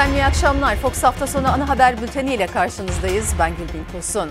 Efendim iyi akşamlar. Fox hafta sonu ana haber bülteni ile karşınızdayız. Ben Gülbin Kursun.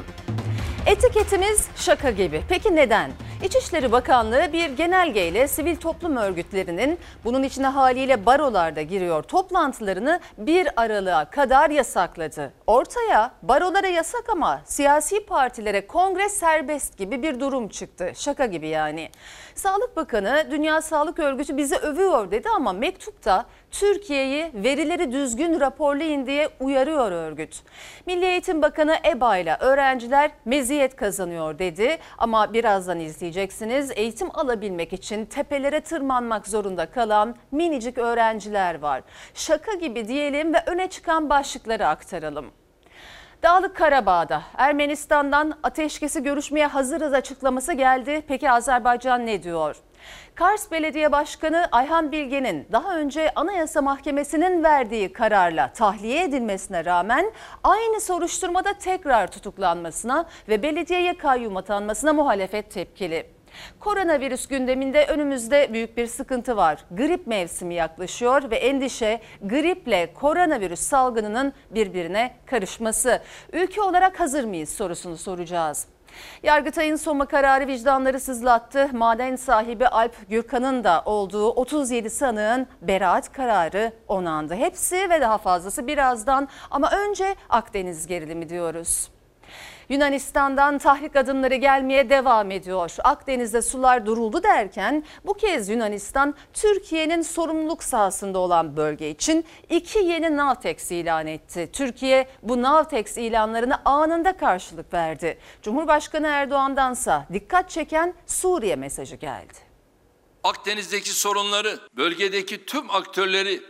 Etiketimiz şaka gibi. Peki neden? İçişleri Bakanlığı bir genelgeyle sivil toplum örgütlerinin bunun içine haliyle barolar da giriyor toplantılarını bir aralığa kadar yasakladı. Ortaya barolara yasak ama siyasi partilere kongre serbest gibi bir durum çıktı. Şaka gibi yani. Sağlık Bakanı Dünya Sağlık Örgütü bizi övüyor dedi ama mektupta Türkiye'yi verileri düzgün raporlayın diye uyarıyor örgüt. Milli Eğitim Bakanı EBA ile öğrenciler meziyet kazanıyor dedi ama birazdan izleyeceksiniz. Eğitim alabilmek için tepelere tırmanmak zorunda kalan minicik öğrenciler var. Şaka gibi diyelim ve öne çıkan başlıkları aktaralım. Dağlık Karabağ'da Ermenistan'dan ateşkesi görüşmeye hazırız açıklaması geldi. Peki Azerbaycan ne diyor? Kars Belediye Başkanı Ayhan Bilge'nin daha önce Anayasa Mahkemesi'nin verdiği kararla tahliye edilmesine rağmen aynı soruşturmada tekrar tutuklanmasına ve belediyeye kayyum atanmasına muhalefet tepkili. Koronavirüs gündeminde önümüzde büyük bir sıkıntı var. Grip mevsimi yaklaşıyor ve endişe griple koronavirüs salgınının birbirine karışması. Ülke olarak hazır mıyız sorusunu soracağız. Yargıtay'ın soma kararı vicdanları sızlattı. Maden sahibi Alp Gürkan'ın da olduğu 37 sanığın beraat kararı onandı. Hepsi ve daha fazlası birazdan ama önce Akdeniz gerilimi diyoruz. Yunanistan'dan tahrik adımları gelmeye devam ediyor. Akdeniz'de sular duruldu derken bu kez Yunanistan Türkiye'nin sorumluluk sahasında olan bölge için iki yeni Navtex ilan etti. Türkiye bu Navtex ilanlarına anında karşılık verdi. Cumhurbaşkanı Erdoğan'dansa dikkat çeken Suriye mesajı geldi. Akdeniz'deki sorunları, bölgedeki tüm aktörleri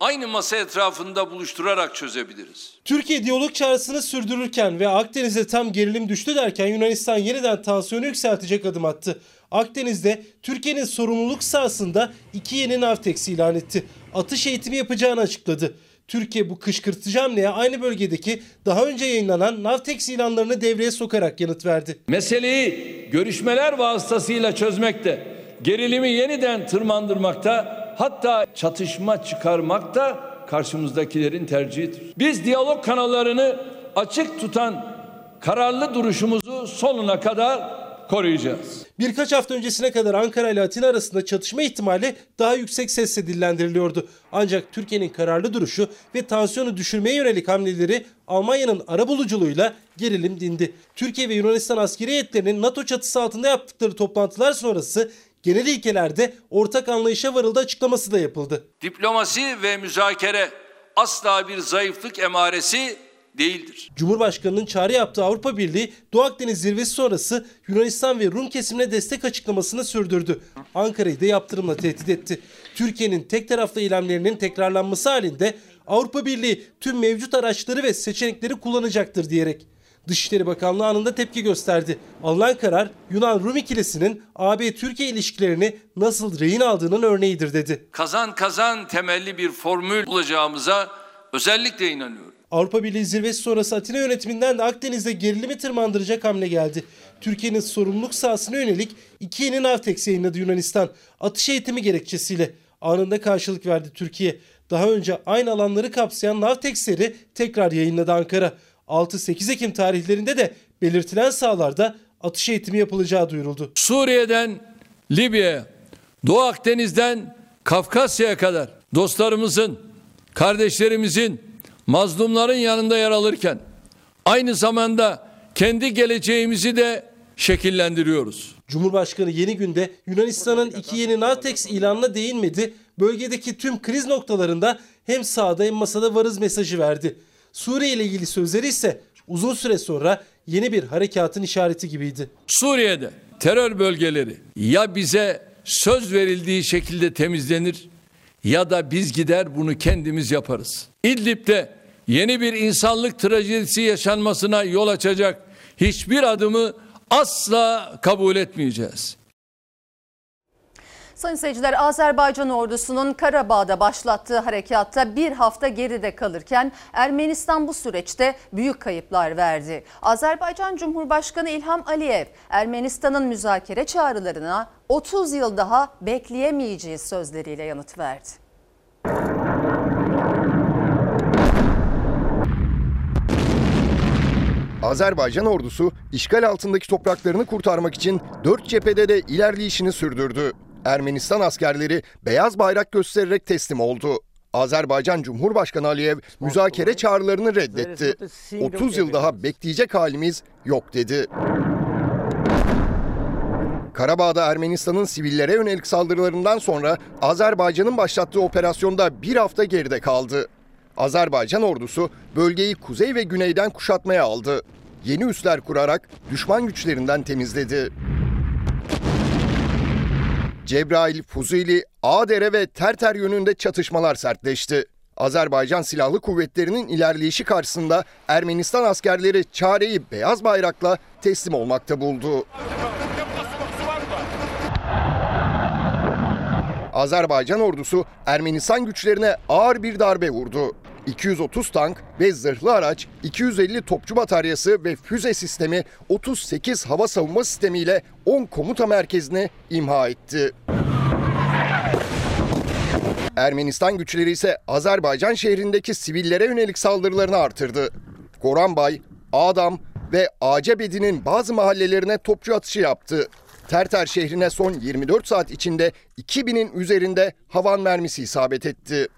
aynı masa etrafında buluşturarak çözebiliriz. Türkiye diyalog çağrısını sürdürürken ve Akdeniz'de tam gerilim düştü derken Yunanistan yeniden tansiyonu yükseltecek adım attı. Akdeniz'de Türkiye'nin sorumluluk sahasında iki yeni Navtex ilan etti. Atış eğitimi yapacağını açıkladı. Türkiye bu kışkırtıcı hamleye aynı bölgedeki daha önce yayınlanan Navtex ilanlarını devreye sokarak yanıt verdi. Meseleyi görüşmeler vasıtasıyla çözmekte, gerilimi yeniden tırmandırmakta hatta çatışma çıkarmak da karşımızdakilerin tercihidir. Biz diyalog kanallarını açık tutan kararlı duruşumuzu sonuna kadar koruyacağız. Birkaç hafta öncesine kadar Ankara ile Atina arasında çatışma ihtimali daha yüksek sesle dillendiriliyordu. Ancak Türkiye'nin kararlı duruşu ve tansiyonu düşürmeye yönelik hamleleri Almanya'nın arabuluculuğuyla gerilim dindi. Türkiye ve Yunanistan askeri heyetlerinin NATO çatısı altında yaptıkları toplantılar sonrası genel ilkelerde ortak anlayışa varıldı açıklaması da yapıldı. Diplomasi ve müzakere asla bir zayıflık emaresi değildir. Cumhurbaşkanının çağrı yaptığı Avrupa Birliği Doğu Akdeniz zirvesi sonrası Yunanistan ve Rum kesimine destek açıklamasını sürdürdü. Ankara'yı da yaptırımla tehdit etti. Türkiye'nin tek taraflı eylemlerinin tekrarlanması halinde Avrupa Birliği tüm mevcut araçları ve seçenekleri kullanacaktır diyerek Dışişleri Bakanlığı anında tepki gösterdi. Alınan karar Yunan-Rum ikilisinin AB-Türkiye ilişkilerini nasıl rehin aldığının örneğidir dedi. Kazan kazan temelli bir formül bulacağımıza özellikle inanıyorum. Avrupa Birliği zirvesi sonrası Atina yönetiminden de Akdeniz'de gerilimi tırmandıracak hamle geldi. Türkiye'nin sorumluluk sahasına yönelik iki yeni Navtex yayınladı Yunanistan. Atış eğitimi gerekçesiyle anında karşılık verdi Türkiye. Daha önce aynı alanları kapsayan Navtex'leri tekrar yayınladı Ankara. 6-8 Ekim tarihlerinde de belirtilen sahalarda atış eğitimi yapılacağı duyuruldu. Suriye'den Libya'ya, Doğu Akdeniz'den Kafkasya'ya kadar dostlarımızın, kardeşlerimizin, mazlumların yanında yer alırken aynı zamanda kendi geleceğimizi de şekillendiriyoruz. Cumhurbaşkanı yeni günde Yunanistan'ın iki yeni Navtex ilanına değinmedi. Bölgedeki tüm kriz noktalarında hem sağda hem masada varız mesajı verdi. Suriye ile ilgili sözleri ise uzun süre sonra yeni bir harekatın işareti gibiydi. Suriye'de terör bölgeleri ya bize söz verildiği şekilde temizlenir ya da biz gider bunu kendimiz yaparız. İdlib'de yeni bir insanlık trajedisi yaşanmasına yol açacak hiçbir adımı asla kabul etmeyeceğiz. Sayın seyirciler Azerbaycan ordusunun Karabağ'da başlattığı harekatta bir hafta geride kalırken Ermenistan bu süreçte büyük kayıplar verdi. Azerbaycan Cumhurbaşkanı İlham Aliyev Ermenistan'ın müzakere çağrılarına 30 yıl daha bekleyemeyeceği sözleriyle yanıt verdi. Azerbaycan ordusu işgal altındaki topraklarını kurtarmak için dört cephede de ilerleyişini sürdürdü. Ermenistan askerleri beyaz bayrak göstererek teslim oldu. Azerbaycan Cumhurbaşkanı Aliyev müzakere çağrılarını reddetti. 30 yıl daha bekleyecek halimiz yok dedi. Karabağ'da Ermenistan'ın sivillere yönelik saldırılarından sonra Azerbaycan'ın başlattığı operasyonda bir hafta geride kaldı. Azerbaycan ordusu bölgeyi kuzey ve güneyden kuşatmaya aldı. Yeni üsler kurarak düşman güçlerinden temizledi. Cebrail, Fuzuli, Ağdere ve Terter yönünde çatışmalar sertleşti. Azerbaycan Silahlı Kuvvetleri'nin ilerleyişi karşısında Ermenistan askerleri çareyi beyaz bayrakla teslim olmakta buldu. Azerbaycan ordusu Ermenistan güçlerine ağır bir darbe vurdu. 230 tank ve zırhlı araç, 250 topçu bataryası ve füze sistemi 38 hava savunma sistemiyle 10 komuta merkezini imha etti. Ermenistan güçleri ise Azerbaycan şehrindeki sivillere yönelik saldırılarını artırdı. Goranbay, Adam ve Acebedi'nin bazı mahallelerine topçu atışı yaptı. Terter şehrine son 24 saat içinde 2000'in üzerinde havan mermisi isabet etti.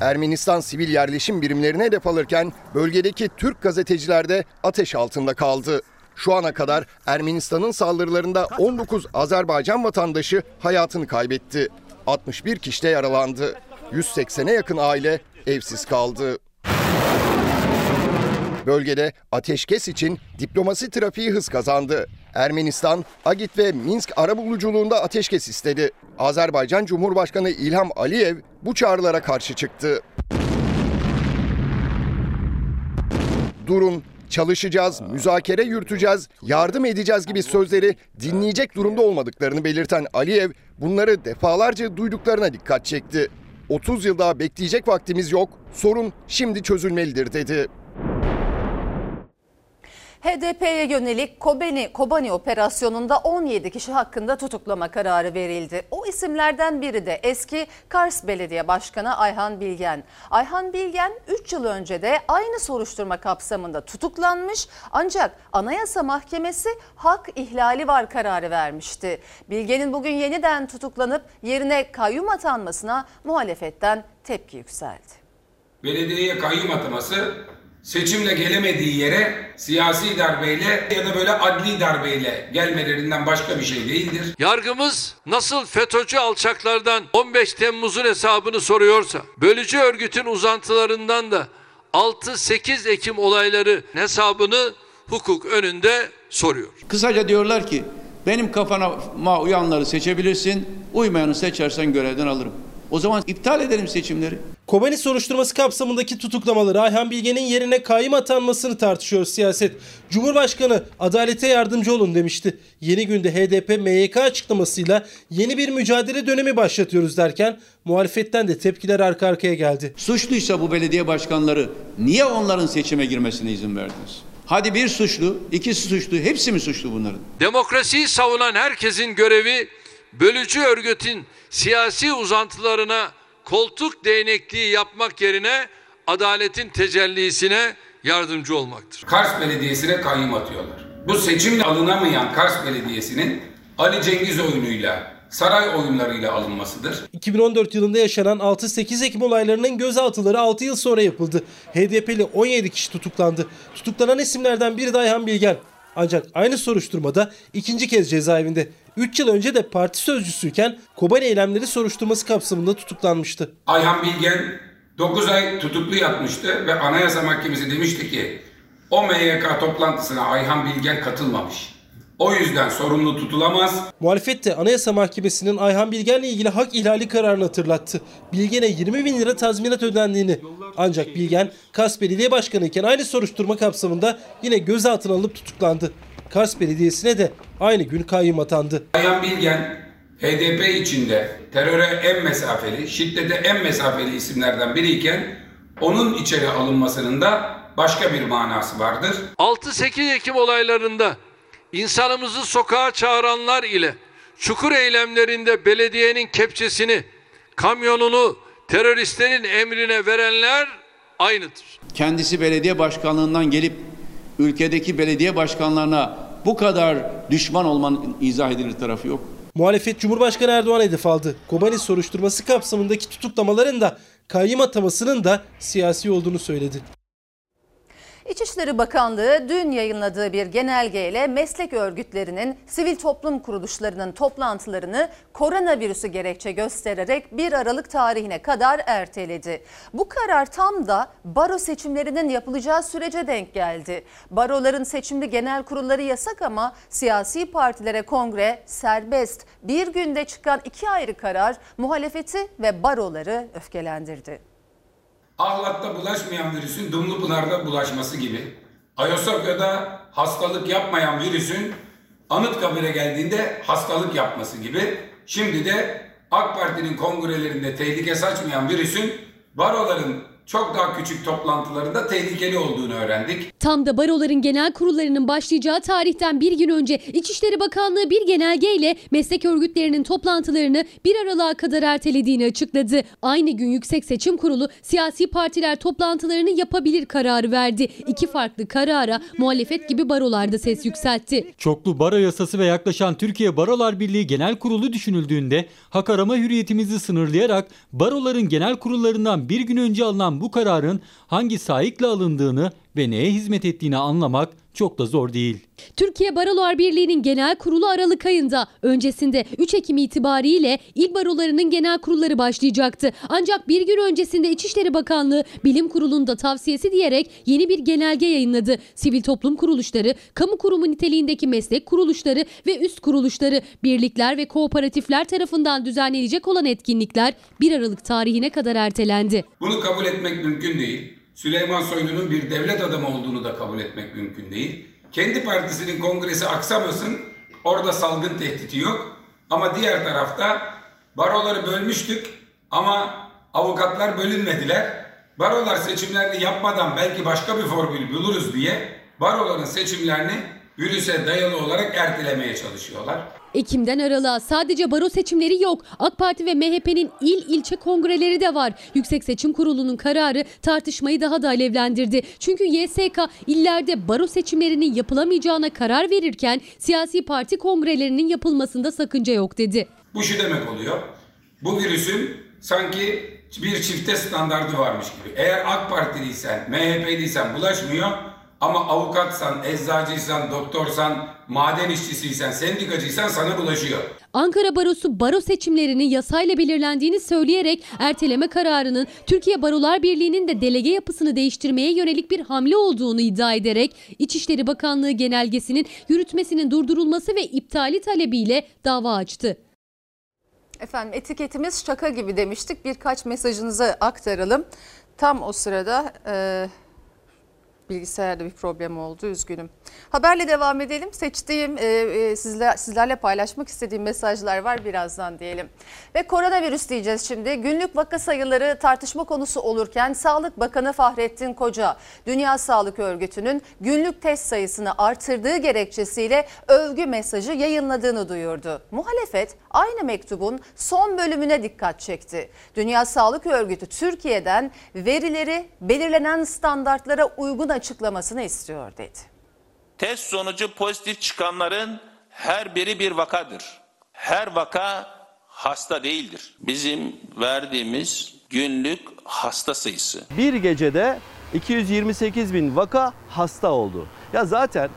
Ermenistan sivil yerleşim birimlerine hedef alırken bölgedeki Türk gazeteciler de ateş altında kaldı. Şu ana kadar Ermenistan'ın saldırılarında 19 Azerbaycan vatandaşı hayatını kaybetti. 61 kişi de yaralandı. 180'e yakın aile evsiz kaldı. Bölgede ateşkes için diplomasi trafiği hız kazandı. Ermenistan, Agit ve Minsk arabuluculuğunda ateşkes istedi. Azerbaycan Cumhurbaşkanı İlham Aliyev bu çağrılara karşı çıktı. Durun, çalışacağız, müzakere yürüteceğiz, yardım edeceğiz gibi sözleri dinleyecek durumda olmadıklarını belirten Aliyev bunları defalarca duyduklarına dikkat çekti. 30 yıl daha bekleyecek vaktimiz yok, sorun şimdi çözülmelidir dedi. HDP'ye yönelik Kobani, Kobani operasyonunda 17 kişi hakkında tutuklama kararı verildi. O isimlerden biri de eski Kars Belediye Başkanı Ayhan Bilgen. Ayhan Bilgen 3 yıl önce de aynı soruşturma kapsamında tutuklanmış ancak Anayasa Mahkemesi hak ihlali var kararı vermişti. Bilgen'in bugün yeniden tutuklanıp yerine kayyum atanmasına muhalefetten tepki yükseldi. belediyeye kayyum ataması seçimle gelemediği yere siyasi darbeyle ya da böyle adli darbeyle gelmelerinden başka bir şey değildir. Yargımız nasıl FETÖ'cü alçaklardan 15 Temmuz'un hesabını soruyorsa, bölücü örgütün uzantılarından da 6-8 Ekim olayları hesabını hukuk önünde soruyor. Kısaca diyorlar ki benim kafama uyanları seçebilirsin, uymayanı seçersen görevden alırım. O zaman iptal edelim seçimleri. Kobani soruşturması kapsamındaki tutuklamaları Ayhan Bilge'nin yerine kayyum atanmasını tartışıyor siyaset. Cumhurbaşkanı adalete yardımcı olun demişti. Yeni günde HDP MYK açıklamasıyla yeni bir mücadele dönemi başlatıyoruz derken muhalefetten de tepkiler arka arkaya geldi. Suçluysa bu belediye başkanları niye onların seçime girmesine izin verdiniz? Hadi bir suçlu, ikisi suçlu, hepsi mi suçlu bunların? Demokrasiyi savunan herkesin görevi bölücü örgütün siyasi uzantılarına koltuk değnekliği yapmak yerine adaletin tecellisine yardımcı olmaktır. Kars Belediyesi'ne kayyum atıyorlar. Bu seçimle alınamayan Kars Belediyesi'nin Ali Cengiz oyunuyla, saray oyunlarıyla alınmasıdır. 2014 yılında yaşanan 6-8 Ekim olaylarının gözaltıları 6 yıl sonra yapıldı. HDP'li 17 kişi tutuklandı. Tutuklanan isimlerden biri de Ayhan Bilgen. Ancak aynı soruşturmada ikinci kez cezaevinde. 3 yıl önce de parti sözcüsüyken Kobani eylemleri soruşturması kapsamında tutuklanmıştı. Ayhan Bilgen 9 ay tutuklu yatmıştı ve Anayasa Mahkemesi demişti ki o MYK toplantısına Ayhan Bilgen katılmamış. O yüzden sorumlu tutulamaz. Muhalefet de Anayasa Mahkemesi'nin Ayhan Bilgen'le ilgili hak ihlali kararını hatırlattı. Bilgen'e 20 bin lira tazminat ödendiğini. Ancak Bilgen, Kars Belediye Başkanı iken aynı soruşturma kapsamında yine gözaltına alınıp tutuklandı. Kars Belediyesi'ne de aynı gün kayyum atandı. Ayhan Bilgen HDP içinde teröre en mesafeli, şiddete en mesafeli isimlerden biriyken onun içeri alınmasının da başka bir manası vardır. 6-8 Ekim olaylarında insanımızı sokağa çağıranlar ile çukur eylemlerinde belediyenin kepçesini, kamyonunu, Teröristlerin emrine verenler aynıdır. Kendisi belediye başkanlığından gelip ülkedeki belediye başkanlarına bu kadar düşman olmanın izah edilir tarafı yok. Muhalefet Cumhurbaşkanı Erdoğan hedef aldı. Kobani soruşturması kapsamındaki tutuklamaların da kayyım atamasının da siyasi olduğunu söyledi. İçişleri Bakanlığı dün yayınladığı bir genelgeyle meslek örgütlerinin, sivil toplum kuruluşlarının toplantılarını koronavirüsü gerekçe göstererek 1 Aralık tarihine kadar erteledi. Bu karar tam da baro seçimlerinin yapılacağı sürece denk geldi. Baroların seçimli genel kurulları yasak ama siyasi partilere kongre serbest. Bir günde çıkan iki ayrı karar muhalefeti ve baroları öfkelendirdi. Ahlat'ta bulaşmayan virüsün Dumlupınar'da bulaşması gibi, Ayasofya'da hastalık yapmayan virüsün Anıtkabir'e geldiğinde hastalık yapması gibi, şimdi de AK Parti'nin kongrelerinde tehlike saçmayan virüsün baroların çok daha küçük toplantılarında tehlikeli olduğunu öğrendik. Tam da baroların genel kurullarının başlayacağı tarihten bir gün önce İçişleri Bakanlığı bir genelgeyle meslek örgütlerinin toplantılarını 1 Aralık'a kadar ertelediğini açıkladı. Aynı gün Yüksek Seçim Kurulu siyasi partiler toplantılarını yapabilir kararı verdi. İki farklı karara muhalefet gibi barolarda ses yükseltti. Çoklu baro yasası ve yaklaşan Türkiye Barolar Birliği Genel Kurulu düşünüldüğünde hak arama hürriyetimizi sınırlayarak baroların genel kurullarından bir gün önce alınan bu kararın hangi sahikle alındığını ve neye hizmet ettiğini anlamak çok da zor değil. Türkiye Barolar Birliği'nin genel kurulu Aralık ayında öncesinde 3 Ekim itibariyle il barolarının genel kurulları başlayacaktı. Ancak bir gün öncesinde İçişleri Bakanlığı Bilim Kurulu'nda tavsiyesi diyerek yeni bir genelge yayınladı. Sivil toplum kuruluşları, kamu kurumu niteliğindeki meslek kuruluşları ve üst kuruluşları, birlikler ve kooperatifler tarafından düzenlenecek olan etkinlikler 1 Aralık tarihine kadar ertelendi. Bunu kabul etmek mümkün değil. Süleyman Soylu'nun bir devlet adamı olduğunu da kabul etmek mümkün değil. Kendi partisinin kongresi aksamasın, orada salgın tehdidi yok. Ama diğer tarafta baroları bölmüştük ama avukatlar bölünmediler. Barolar seçimlerini yapmadan belki başka bir formül buluruz diye baroların seçimlerini virüse dayalı olarak ertelemeye çalışıyorlar. Ekim'den Aralık'a sadece baro seçimleri yok. AK Parti ve MHP'nin il ilçe kongreleri de var. Yüksek Seçim Kurulu'nun kararı tartışmayı daha da alevlendirdi. Çünkü YSK illerde baro seçimlerinin yapılamayacağına karar verirken siyasi parti kongrelerinin yapılmasında sakınca yok dedi. Bu şu demek oluyor. Bu virüsün sanki bir çifte standardı varmış gibi. Eğer AK Partiliysen, MHP'liysen bulaşmıyor ama avukatsan, eczacıysan, doktorsan, maden işçisiysen, sendikacıysan sana bulaşıyor. Ankara Barosu baro seçimlerinin yasayla belirlendiğini söyleyerek erteleme kararının Türkiye Barolar Birliği'nin de delege yapısını değiştirmeye yönelik bir hamle olduğunu iddia ederek İçişleri Bakanlığı genelgesinin yürütmesinin durdurulması ve iptali talebiyle dava açtı. Efendim etiketimiz şaka gibi demiştik. Birkaç mesajınızı aktaralım. Tam o sırada e, bilgisayarda bir problem oldu üzgünüm. Haberle devam edelim. Seçtiğim e, e, sizler, sizlerle paylaşmak istediğim mesajlar var birazdan diyelim. Ve koronavirüs diyeceğiz şimdi. Günlük vaka sayıları tartışma konusu olurken Sağlık Bakanı Fahrettin Koca Dünya Sağlık Örgütü'nün günlük test sayısını artırdığı gerekçesiyle övgü mesajı yayınladığını duyurdu. Muhalefet aynı mektubun son bölümüne dikkat çekti. Dünya Sağlık Örgütü Türkiye'den verileri belirlenen standartlara uygun açıklamasını istiyor dedi. Test sonucu pozitif çıkanların her biri bir vakadır. Her vaka hasta değildir. Bizim verdiğimiz günlük hasta sayısı. Bir gecede 228 bin vaka hasta oldu. Ya zaten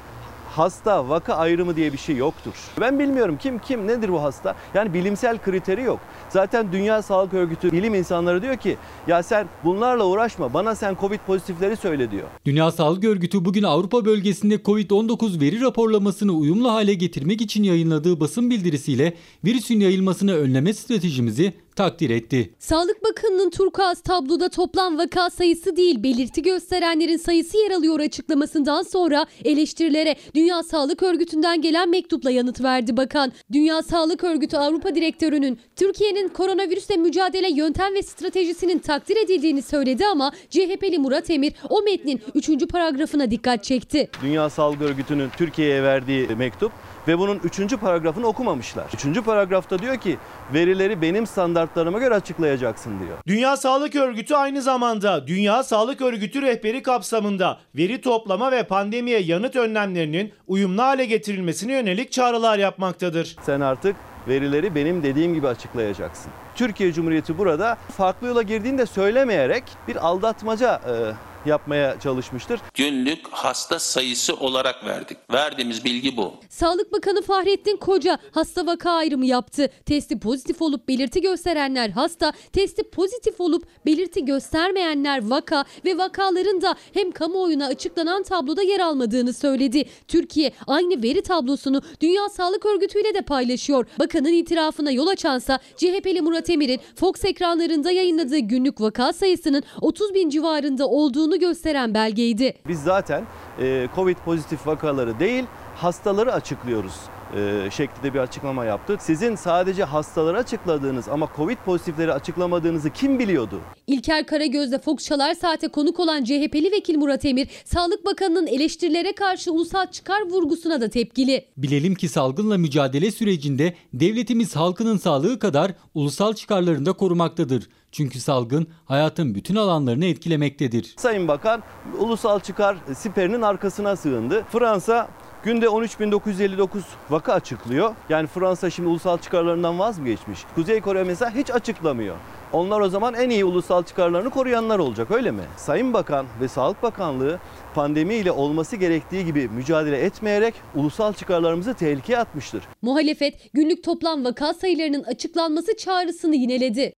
hasta vaka ayrımı diye bir şey yoktur. Ben bilmiyorum kim kim nedir bu hasta? Yani bilimsel kriteri yok. Zaten Dünya Sağlık Örgütü bilim insanları diyor ki ya sen bunlarla uğraşma bana sen Covid pozitifleri söyle diyor. Dünya Sağlık Örgütü bugün Avrupa bölgesinde Covid-19 veri raporlamasını uyumlu hale getirmek için yayınladığı basın bildirisiyle virüsün yayılmasını önleme stratejimizi takdir etti. Sağlık Bakanı'nın turkuaz tabloda toplam vaka sayısı değil belirti gösterenlerin sayısı yer alıyor açıklamasından sonra eleştirilere Dünya Sağlık Örgütü'nden gelen mektupla yanıt verdi bakan. Dünya Sağlık Örgütü Avrupa Direktörü'nün Türkiye'nin koronavirüsle mücadele yöntem ve stratejisinin takdir edildiğini söyledi ama CHP'li Murat Emir o metnin 3. paragrafına dikkat çekti. Dünya Sağlık Örgütü'nün Türkiye'ye verdiği mektup Ve bunun 3. paragrafını okumamışlar. 3. paragrafta diyor ki verileri benim standartlarıma göre açıklayacaksın diyor. Dünya Sağlık Örgütü aynı zamanda Dünya Sağlık Örgütü rehberi kapsamında veri toplama ve pandemiye yanıt önlemlerinin uyumlu hale getirilmesine yönelik çağrılar yapmaktadır. Sen artık verileri benim dediğim gibi açıklayacaksın. Türkiye Cumhuriyeti burada farklı yola girdiğini de söylemeyerek bir aldatmaca e, yapmaya çalışmıştır. Günlük hasta sayısı olarak verdik. Verdiğimiz bilgi bu. Sağlık Bakanı Fahrettin Koca hasta vaka ayrımı yaptı. Testi pozitif olup belirti gösterenler hasta, testi pozitif olup belirti göstermeyenler vaka ve vakaların da hem kamuoyuna açıklanan tabloda yer almadığını söyledi. Türkiye aynı veri tablosunu Dünya Sağlık Örgütü ile de paylaşıyor. Bakanın itirafına yol açansa CHP'li Murat Emir'in Fox ekranlarında yayınladığı günlük vaka sayısının 30 bin civarında olduğunu gösteren belgeydi. Biz zaten e, Covid pozitif vakaları değil hastaları açıklıyoruz e, şeklinde bir açıklama yaptı. Sizin sadece hastaları açıkladığınız ama Covid pozitifleri açıklamadığınızı kim biliyordu? İlker Karagöz'de Fox Çalar Saat'e konuk olan CHP'li vekil Murat Emir, Sağlık Bakanı'nın eleştirilere karşı ulusal çıkar vurgusuna da tepkili. Bilelim ki salgınla mücadele sürecinde devletimiz halkının sağlığı kadar ulusal çıkarlarını da korumaktadır. Çünkü salgın hayatın bütün alanlarını etkilemektedir. Sayın Bakan ulusal çıkar siperinin arkasına sığındı. Fransa günde 13.959 vaka açıklıyor. Yani Fransa şimdi ulusal çıkarlarından vaz mı geçmiş? Kuzey Kore mesela hiç açıklamıyor. Onlar o zaman en iyi ulusal çıkarlarını koruyanlar olacak öyle mi? Sayın Bakan ve Sağlık Bakanlığı pandemi ile olması gerektiği gibi mücadele etmeyerek ulusal çıkarlarımızı tehlikeye atmıştır. Muhalefet günlük toplam vaka sayılarının açıklanması çağrısını yineledi.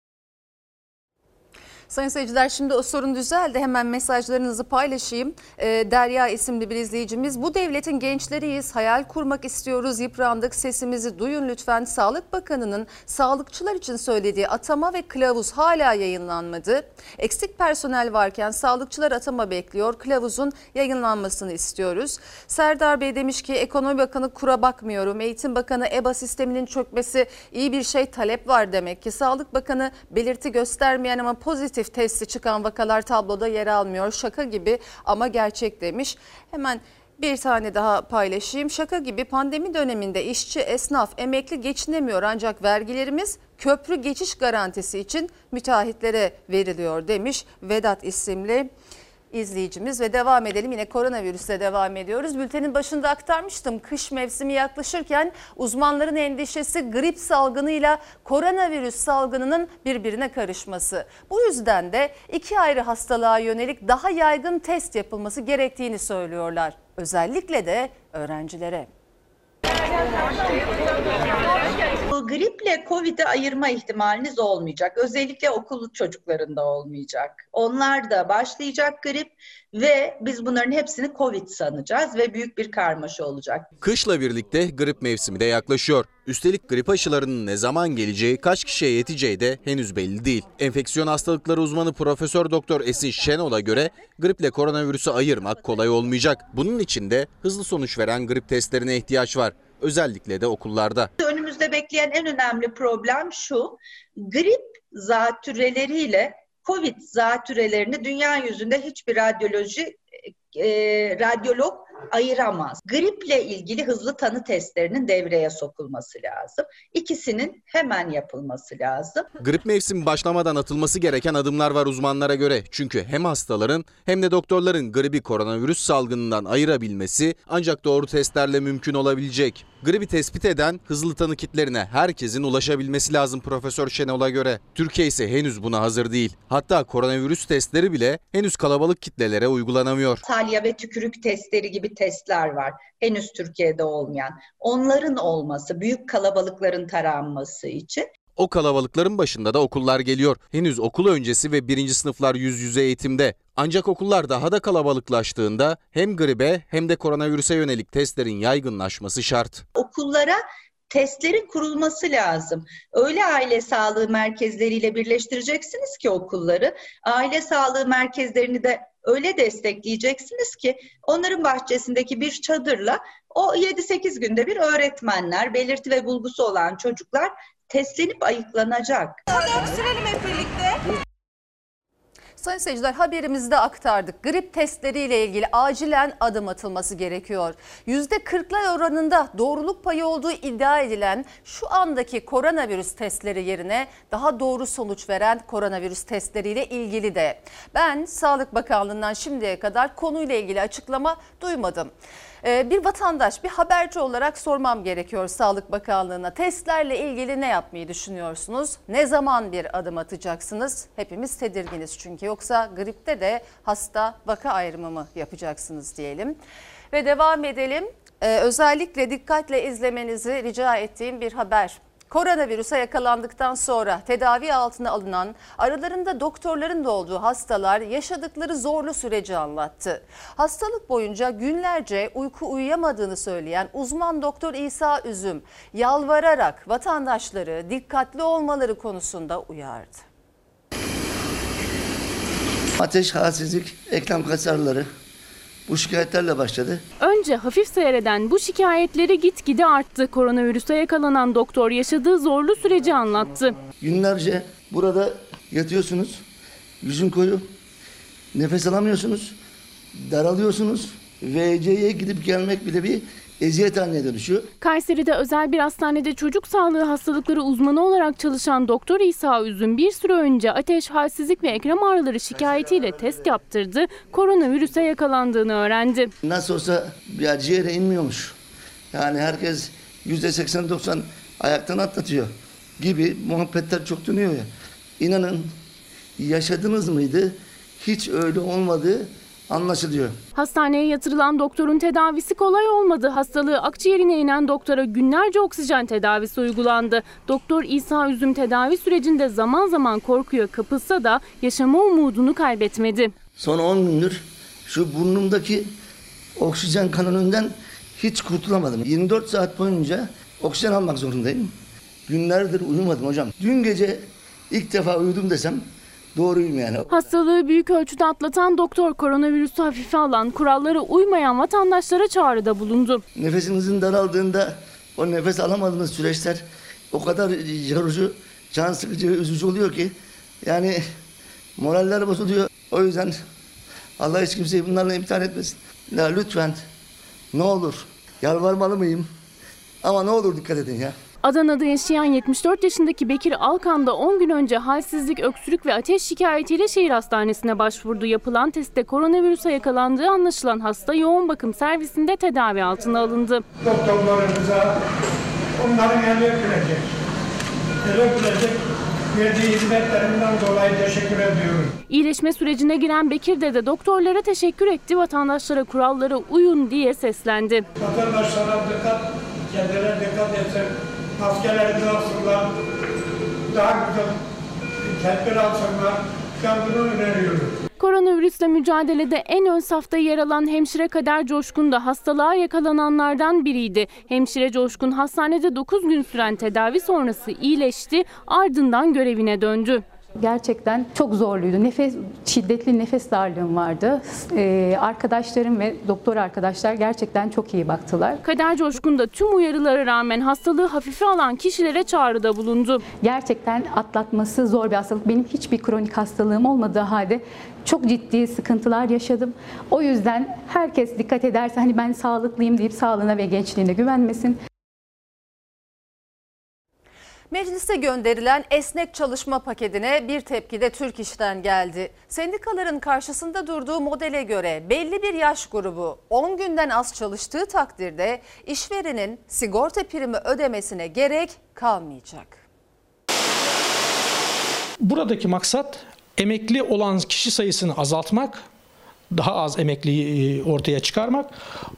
Sayın seyirciler şimdi o sorun düzeldi. Hemen mesajlarınızı paylaşayım. Ee, Derya isimli bir izleyicimiz. Bu devletin gençleriyiz. Hayal kurmak istiyoruz. Yıprandık. Sesimizi duyun lütfen. Sağlık Bakanı'nın sağlıkçılar için söylediği atama ve kılavuz hala yayınlanmadı. Eksik personel varken sağlıkçılar atama bekliyor. Kılavuzun yayınlanmasını istiyoruz. Serdar Bey demiş ki Ekonomi Bakanı kura bakmıyorum. Eğitim Bakanı EBA sisteminin çökmesi iyi bir şey talep var demek ki. Sağlık Bakanı belirti göstermeyen ama pozitif testi çıkan vakalar tabloda yer almıyor. Şaka gibi ama gerçek demiş. Hemen bir tane daha paylaşayım. Şaka gibi pandemi döneminde işçi, esnaf, emekli geçinemiyor ancak vergilerimiz köprü geçiş garantisi için müteahhitlere veriliyor demiş Vedat isimli izleyicimiz ve devam edelim yine koronavirüsle devam ediyoruz. Bültenin başında aktarmıştım kış mevsimi yaklaşırken uzmanların endişesi grip salgınıyla koronavirüs salgınının birbirine karışması. Bu yüzden de iki ayrı hastalığa yönelik daha yaygın test yapılması gerektiğini söylüyorlar. Özellikle de öğrencilere. Griple Covid'i ayırma ihtimaliniz olmayacak. Özellikle okul çocuklarında olmayacak. Onlar da başlayacak grip ve biz bunların hepsini Covid sanacağız ve büyük bir karmaşa olacak. Kışla birlikte grip mevsimi de yaklaşıyor. Üstelik grip aşılarının ne zaman geleceği, kaç kişiye yeteceği de henüz belli değil. Enfeksiyon hastalıkları uzmanı Profesör Doktor Esin Şenol'a göre griple koronavirüsü ayırmak kolay olmayacak. Bunun için de hızlı sonuç veren grip testlerine ihtiyaç var. Özellikle de okullarda. Önümüzde bekleyen en önemli problem şu. Grip zatürreleriyle Covid zatürrelerini dünya yüzünde hiçbir radyoloji e, radyolog ayıramaz. Griple ilgili hızlı tanı testlerinin devreye sokulması lazım. İkisinin hemen yapılması lazım. Grip mevsimi başlamadan atılması gereken adımlar var uzmanlara göre. Çünkü hem hastaların hem de doktorların gribi koronavirüs salgınından ayırabilmesi ancak doğru testlerle mümkün olabilecek. Gribi tespit eden hızlı tanı kitlerine herkesin ulaşabilmesi lazım Profesör Şenol'a göre. Türkiye ise henüz buna hazır değil. Hatta koronavirüs testleri bile henüz kalabalık kitlelere uygulanamıyor. Salya ve tükürük testleri gibi testler var. Henüz Türkiye'de olmayan. Onların olması, büyük kalabalıkların taranması için O kalabalıkların başında da okullar geliyor. Henüz okul öncesi ve birinci sınıflar yüz yüze eğitimde. Ancak okullar daha da kalabalıklaştığında hem gribe hem de koronavirüse yönelik testlerin yaygınlaşması şart. okullara testlerin kurulması lazım. Öyle aile sağlığı merkezleriyle birleştireceksiniz ki okulları. Aile sağlığı merkezlerini de öyle destekleyeceksiniz ki onların bahçesindeki bir çadırla o 7-8 günde bir öğretmenler, belirti ve bulgusu olan çocuklar testlenip ayıklanacak. Sayın Sayın seyirciler haberimizde aktardık. Grip testleriyle ilgili acilen adım atılması gerekiyor. %40'lar oranında doğruluk payı olduğu iddia edilen şu andaki koronavirüs testleri yerine daha doğru sonuç veren koronavirüs testleriyle ilgili de ben Sağlık Bakanlığı'ndan şimdiye kadar konuyla ilgili açıklama duymadım. Ee, Bir vatandaş, bir haberci olarak sormam gerekiyor Sağlık Bakanlığı'na. Testlerle ilgili ne yapmayı düşünüyorsunuz? Ne zaman bir adım atacaksınız? Hepimiz tedirginiz çünkü. Yoksa gripte de hasta vaka ayrımı mı yapacaksınız diyelim. Ve devam edelim. Ee, özellikle dikkatle izlemenizi rica ettiğim bir haber. Koronavirüse yakalandıktan sonra tedavi altına alınan aralarında doktorların da olduğu hastalar yaşadıkları zorlu süreci anlattı. Hastalık boyunca günlerce uyku uyuyamadığını söyleyen uzman doktor İsa Üzüm yalvararak vatandaşları dikkatli olmaları konusunda uyardı. Ateş, halsizlik, eklem kasarları bu şikayetlerle başladı. Önce hafif seyreden bu şikayetleri gitgide arttı. Koronavirüse yakalanan doktor yaşadığı zorlu süreci anlattı. Günlerce burada yatıyorsunuz, yüzün koyu, nefes alamıyorsunuz, daralıyorsunuz. VC'ye gidip gelmek bile bir eziyet haline dönüşüyor. Kayseri'de özel bir hastanede çocuk sağlığı hastalıkları uzmanı olarak çalışan Doktor İsa Üzüm bir süre önce ateş, halsizlik ve ekrem ağrıları şikayetiyle test yaptırdı. Koronavirüse yakalandığını öğrendi. Nasıl olsa bir ciğere inmiyormuş. Yani herkes yüzde 80-90 ayaktan atlatıyor gibi muhabbetler çok dönüyor ya. İnanın yaşadınız mıydı? Hiç öyle olmadığı anlaşılıyor. Hastaneye yatırılan doktorun tedavisi kolay olmadı. Hastalığı akciğerine inen doktora günlerce oksijen tedavisi uygulandı. Doktor İsa Üzüm tedavi sürecinde zaman zaman korkuya kapılsa da yaşama umudunu kaybetmedi. Son 10 gündür şu burnumdaki oksijen kanalından hiç kurtulamadım. 24 saat boyunca oksijen almak zorundayım. Günlerdir uyumadım hocam. Dün gece ilk defa uyudum desem doğruyum yani. Hastalığı büyük ölçüde atlatan doktor koronavirüsü hafife alan, kurallara uymayan vatandaşlara çağrıda bulundu. Nefesinizin daraldığında o nefes alamadığınız süreçler o kadar yorucu, can sıkıcı, üzücü oluyor ki yani moraller bozuluyor. O yüzden Allah hiç kimseyi bunlarla imtihan etmesin. Ya lütfen ne olur yalvarmalı mıyım? Ama ne olur dikkat edin ya. Adana'da yaşayan 74 yaşındaki Bekir Alkan da 10 gün önce halsizlik, öksürük ve ateş şikayetiyle şehir hastanesine başvurdu. Yapılan testte koronavirüse yakalandığı anlaşılan hasta yoğun bakım servisinde tedavi altına alındı. Doktorlarımıza onların eli öpülecek. El öpülecek. Verdiği hizmetlerinden dolayı teşekkür ediyorum. İyileşme sürecine giren Bekir de doktorlara teşekkür etti. Vatandaşlara kurallara uyun diye seslendi. Vatandaşlara dikkat, kendilerine dikkat etsin. Maskelerini alsınlar. Daha güzel tedbir alsınlar. Ben bunu öneriyorum. Koronavirüsle mücadelede en ön safta yer alan hemşire Kader Coşkun da hastalığa yakalananlardan biriydi. Hemşire Coşkun hastanede 9 gün süren tedavi sonrası iyileşti, ardından görevine döndü. Gerçekten çok zorluydu. Nefes şiddetli nefes darlığım vardı. Ee, arkadaşlarım ve doktor arkadaşlar gerçekten çok iyi baktılar. Kader Coşkun da tüm uyarılara rağmen hastalığı hafife alan kişilere çağrıda bulundu. Gerçekten atlatması zor bir hastalık. Benim hiçbir kronik hastalığım olmadığı halde çok ciddi sıkıntılar yaşadım. O yüzden herkes dikkat ederse hani ben sağlıklıyım deyip sağlığına ve gençliğine güvenmesin. Meclise gönderilen esnek çalışma paketine bir tepki de Türk İş'ten geldi. Sendikaların karşısında durduğu modele göre belli bir yaş grubu 10 günden az çalıştığı takdirde işverenin sigorta primi ödemesine gerek kalmayacak. Buradaki maksat emekli olan kişi sayısını azaltmak, daha az emekliyi ortaya çıkarmak.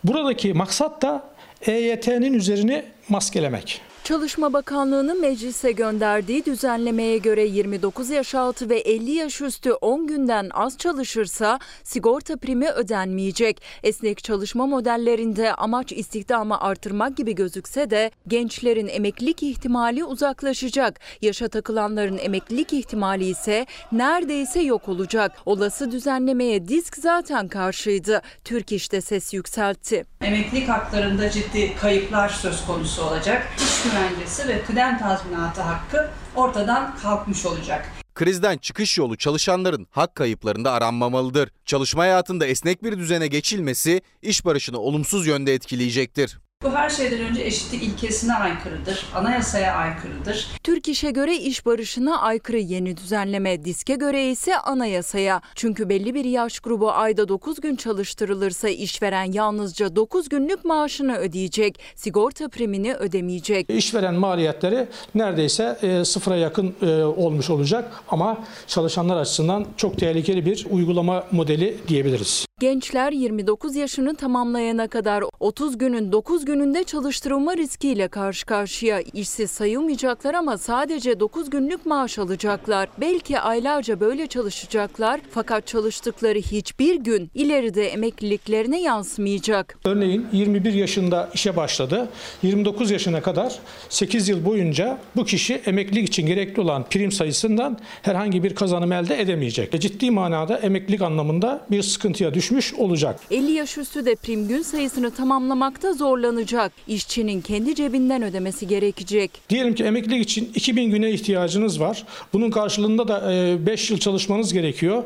Buradaki maksat da EYT'nin üzerini maskelemek. Çalışma Bakanlığı'nın meclise gönderdiği düzenlemeye göre 29 yaş altı ve 50 yaş üstü 10 günden az çalışırsa sigorta primi ödenmeyecek. Esnek çalışma modellerinde amaç istihdamı artırmak gibi gözükse de gençlerin emeklilik ihtimali uzaklaşacak. Yaşa takılanların emeklilik ihtimali ise neredeyse yok olacak. Olası düzenlemeye disk zaten karşıydı. Türk İş'te ses yükseltti. Emeklilik haklarında ciddi kayıplar söz konusu olacak. İş güvencesi ve kıdem tazminatı hakkı ortadan kalkmış olacak. Krizden çıkış yolu çalışanların hak kayıplarında aranmamalıdır. Çalışma hayatında esnek bir düzene geçilmesi iş barışını olumsuz yönde etkileyecektir. Bu her şeyden önce eşitlik ilkesine aykırıdır, anayasaya aykırıdır. Türk İş'e göre iş barışına aykırı yeni düzenleme, diske göre ise anayasaya. Çünkü belli bir yaş grubu ayda 9 gün çalıştırılırsa işveren yalnızca 9 günlük maaşını ödeyecek, sigorta primini ödemeyecek. İşveren maliyetleri neredeyse e, sıfıra yakın e, olmuş olacak ama çalışanlar açısından çok tehlikeli bir uygulama modeli diyebiliriz. Gençler 29 yaşını tamamlayana kadar 30 günün 9 gününde çalıştırılma riskiyle karşı karşıya işsiz sayılmayacaklar ama sadece 9 günlük maaş alacaklar. Belki aylarca böyle çalışacaklar fakat çalıştıkları hiçbir gün ileride emekliliklerine yansımayacak. Örneğin 21 yaşında işe başladı. 29 yaşına kadar 8 yıl boyunca bu kişi emeklilik için gerekli olan prim sayısından herhangi bir kazanım elde edemeyecek. Ciddi manada emeklilik anlamında bir sıkıntıya düşmüş olacak. 50 yaş üstü de prim gün sayısını tamamlamakta zorlanacak. İşçinin kendi cebinden ödemesi gerekecek. Diyelim ki emeklilik için 2000 güne ihtiyacınız var. Bunun karşılığında da 5 yıl çalışmanız gerekiyor.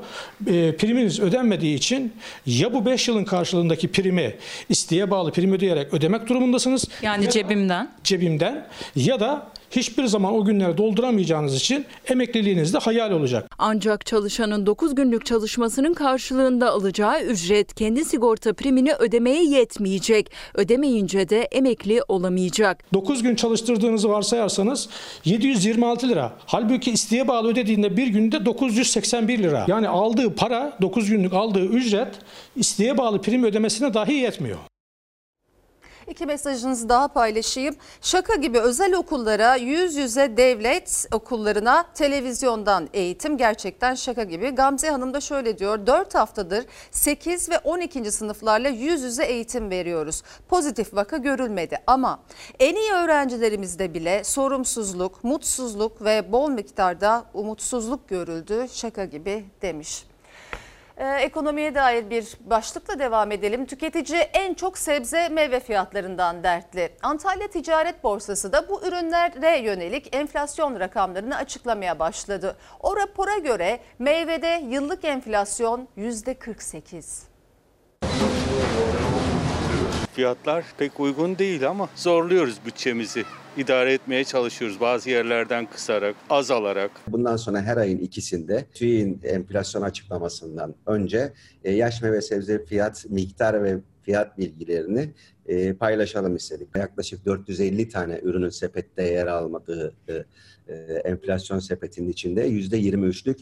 E, Priminiz ödenmediği için ya bu 5 yılın karşılığındaki primi isteğe bağlı prim ödeyerek ödemek durumundasınız. Yani Ya- cebimden. Cebimden ya da hiçbir zaman o günleri dolduramayacağınız için emekliliğiniz de hayal olacak. Ancak çalışanın 9 günlük çalışmasının karşılığında alacağı ücret kendi sigorta primini ödemeye yetmeyecek. Ödemeyince de emekli olamayacak. 9 gün çalıştırdığınızı varsayarsanız 726 lira. Halbuki isteğe bağlı ödediğinde bir günde 981 lira. Yani aldığı para 9 günlük aldığı ücret isteğe bağlı prim ödemesine dahi yetmiyor. İki mesajınızı daha paylaşayım. Şaka gibi özel okullara, yüz yüze devlet okullarına televizyondan eğitim gerçekten şaka gibi. Gamze Hanım da şöyle diyor. 4 haftadır 8 ve 12. sınıflarla yüz yüze eğitim veriyoruz. Pozitif vaka görülmedi ama en iyi öğrencilerimizde bile sorumsuzluk, mutsuzluk ve bol miktarda umutsuzluk görüldü. Şaka gibi demiş. Ee, ekonomiye dair bir başlıkla devam edelim. Tüketici en çok sebze meyve fiyatlarından dertli. Antalya Ticaret Borsası da bu ürünlere yönelik enflasyon rakamlarını açıklamaya başladı. O rapora göre meyvede yıllık enflasyon %48. Fiyatlar pek uygun değil ama zorluyoruz bütçemizi. İdare etmeye çalışıyoruz bazı yerlerden kısarak, azalarak. Bundan sonra her ayın ikisinde TÜİ'nin enflasyon açıklamasından önce e, yaş meyve sebze fiyat miktar ve fiyat bilgilerini e, paylaşalım istedik. Yaklaşık 450 tane ürünün sepette yer almadığı e, e, enflasyon sepetinin içinde %23'lük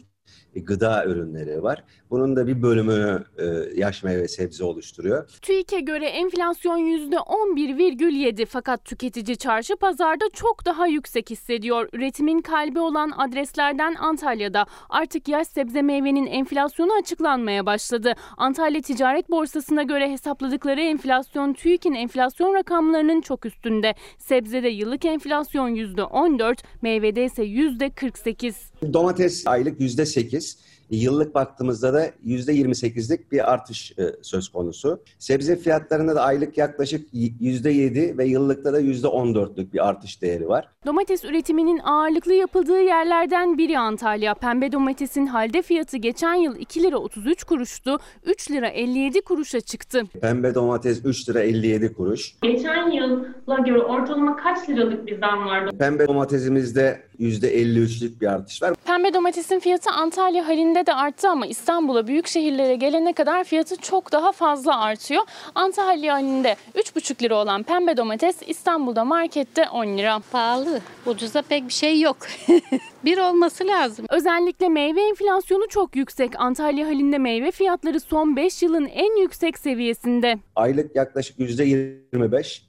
gıda ürünleri var. Bunun da bir bölümünü e, yaş meyve sebze oluşturuyor. TÜİK'e göre enflasyon %11,7 fakat tüketici çarşı pazarda çok daha yüksek hissediyor. Üretimin kalbi olan adreslerden Antalya'da artık yaş sebze meyvenin enflasyonu açıklanmaya başladı. Antalya Ticaret Borsası'na göre hesapladıkları enflasyon TÜİK'in enflasyon rakamlarının çok üstünde. Sebzede yıllık enflasyon %14, meyvede ise %48. Domates aylık %8, yıllık baktığımızda da %28'lik bir artış e, söz konusu. Sebze fiyatlarında da aylık yaklaşık %7 ve yıllıkta da %14'lük bir artış değeri var. Domates üretiminin ağırlıklı yapıldığı yerlerden biri Antalya. Pembe domatesin halde fiyatı geçen yıl 2 lira 33 kuruştu, 3 lira 57 kuruşa çıktı. Pembe domates 3 lira 57 kuruş. Geçen yıla göre ortalama kaç liralık bir zam vardı? Pembe domatesimizde %53'lük bir artış var. Pembe domatesin fiyatı Antalya halinde de arttı ama İstanbul'a büyük şehirlere gelene kadar fiyatı çok daha fazla artıyor. Antalya halinde 3,5 lira olan pembe domates İstanbul'da markette 10 lira. Pahalı. Ucuza pek bir şey yok. bir olması lazım. Özellikle meyve enflasyonu çok yüksek. Antalya halinde meyve fiyatları son 5 yılın en yüksek seviyesinde. Aylık yaklaşık %25,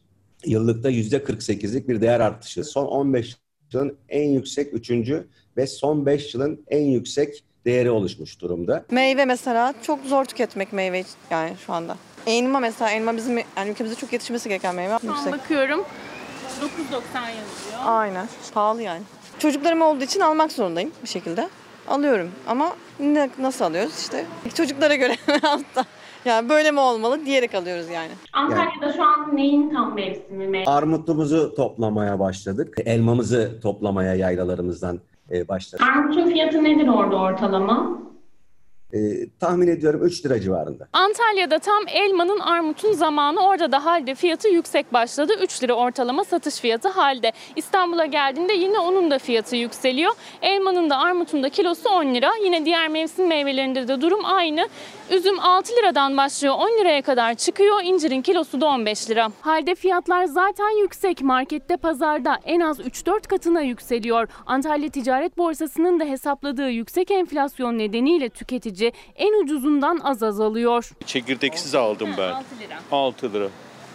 yıllıkta %48'lik bir değer artışı. Son 15 yılın en yüksek üçüncü ve son 5 yılın en yüksek değeri oluşmuş durumda. Meyve mesela çok zor tüketmek meyve yani şu anda. Elma mesela elma bizim yani ülkemizde çok yetişmesi gereken meyve. Şu an bakıyorum 9.90 yazıyor. Aynen. Pahalı yani. Çocuklarım olduğu için almak zorundayım bir şekilde. Alıyorum ama ne, nasıl alıyoruz işte. Çocuklara göre altta. Yani böyle mi olmalı diyerek alıyoruz yani. Antalya'da şu an neyin tam mevsimi? Meyve? Armutumuzu toplamaya başladık. Elmamızı toplamaya yaylalarımızdan başladı. Armutun fiyatı nedir orada ortalama? E, tahmin ediyorum 3 lira civarında. Antalya'da tam elmanın armutun zamanı orada da halde fiyatı yüksek başladı. 3 lira ortalama satış fiyatı halde. İstanbul'a geldiğinde yine onun da fiyatı yükseliyor. Elmanın da armutun da kilosu 10 lira. Yine diğer mevsim meyvelerinde de durum aynı. Üzüm 6 liradan başlıyor 10 liraya kadar çıkıyor. İncirin kilosu da 15 lira. Halde fiyatlar zaten yüksek. Markette pazarda en az 3-4 katına yükseliyor. Antalya Ticaret Borsası'nın da hesapladığı yüksek enflasyon nedeniyle tüketici en ucuzundan az az alıyor. Çekirdeksiz aldım ben. 6 lira. 6 lira.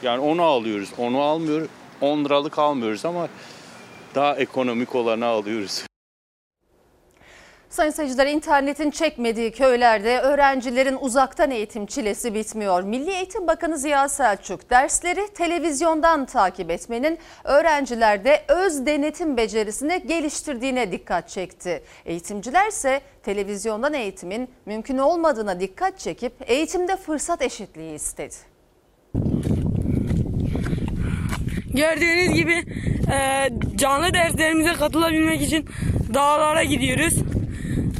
Yani onu alıyoruz. Onu almıyoruz. 10 liralık almıyoruz ama daha ekonomik olanı alıyoruz. Sayın seyirciler internetin çekmediği köylerde öğrencilerin uzaktan eğitim çilesi bitmiyor. Milli Eğitim Bakanı Ziya Selçuk dersleri televizyondan takip etmenin öğrencilerde öz denetim becerisini geliştirdiğine dikkat çekti. Eğitimciler ise televizyondan eğitimin mümkün olmadığına dikkat çekip eğitimde fırsat eşitliği istedi. Gördüğünüz gibi e, canlı derslerimize katılabilmek için dağlara gidiyoruz.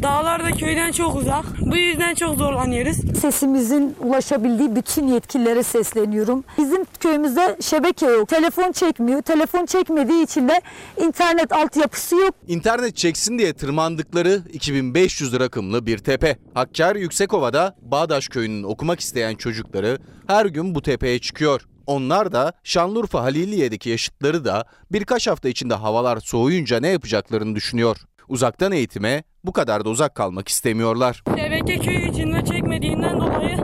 Dağlar da köyden çok uzak. Bu yüzden çok zorlanıyoruz. Sesimizin ulaşabildiği bütün yetkililere sesleniyorum. Bizim köyümüzde şebeke yok. Telefon çekmiyor. Telefon çekmediği için de internet altyapısı yok. İnternet çeksin diye tırmandıkları 2500 rakımlı bir tepe. Hakkari Yüksekova'da Bağdaş Köyü'nün okumak isteyen çocukları her gün bu tepeye çıkıyor. Onlar da Şanlıurfa Haliliye'deki yaşıtları da birkaç hafta içinde havalar soğuyunca ne yapacaklarını düşünüyor. Uzaktan eğitime bu kadar da uzak kalmak istemiyorlar. Şebeke köy içinde çekmediğinden dolayı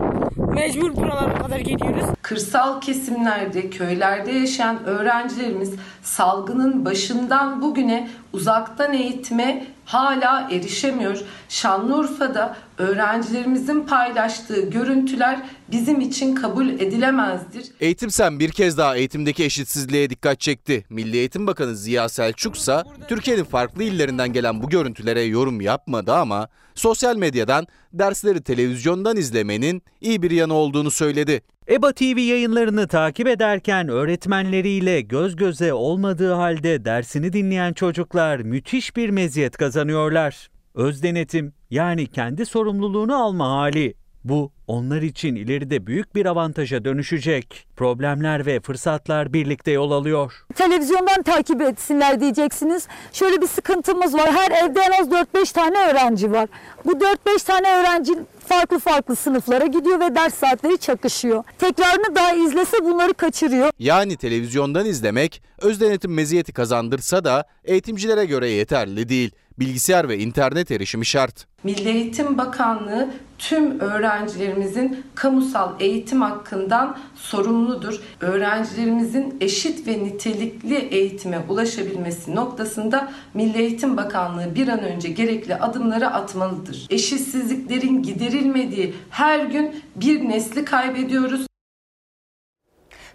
mecbur buralara kadar gidiyoruz. Kırsal kesimlerde, köylerde yaşayan öğrencilerimiz salgının başından bugüne uzaktan eğitime hala erişemiyor. Şanlıurfa'da öğrencilerimizin paylaştığı görüntüler bizim için kabul edilemezdir. Eğitim Sen bir kez daha eğitimdeki eşitsizliğe dikkat çekti. Milli Eğitim Bakanı Ziya Selçuk ise Türkiye'nin farklı illerinden gelen bu görüntülere yorum yapmadı ama sosyal medyadan dersleri televizyondan izlemenin iyi bir yanı olduğunu söyledi. EBA TV yayınlarını takip ederken öğretmenleriyle göz göze olmadığı halde dersini dinleyen çocuklar müthiş bir meziyet kazanıyorlar. Öz denetim yani kendi sorumluluğunu alma hali. Bu onlar için ileride büyük bir avantaja dönüşecek. Problemler ve fırsatlar birlikte yol alıyor. Televizyondan takip etsinler diyeceksiniz. Şöyle bir sıkıntımız var. Her evde en az 4-5 tane öğrenci var. Bu 4-5 tane öğrenci farklı farklı sınıflara gidiyor ve ders saatleri çakışıyor. Tekrarını daha izlese bunları kaçırıyor. Yani televizyondan izlemek öz denetim meziyeti kazandırsa da eğitimcilere göre yeterli değil. Bilgisayar ve internet erişimi şart. Milli Eğitim Bakanlığı tüm öğrencilerimizin kamusal eğitim hakkından sorumludur. Öğrencilerimizin eşit ve nitelikli eğitime ulaşabilmesi noktasında Milli Eğitim Bakanlığı bir an önce gerekli adımları atmalıdır. Eşitsizliklerin giderilmediği her gün bir nesli kaybediyoruz.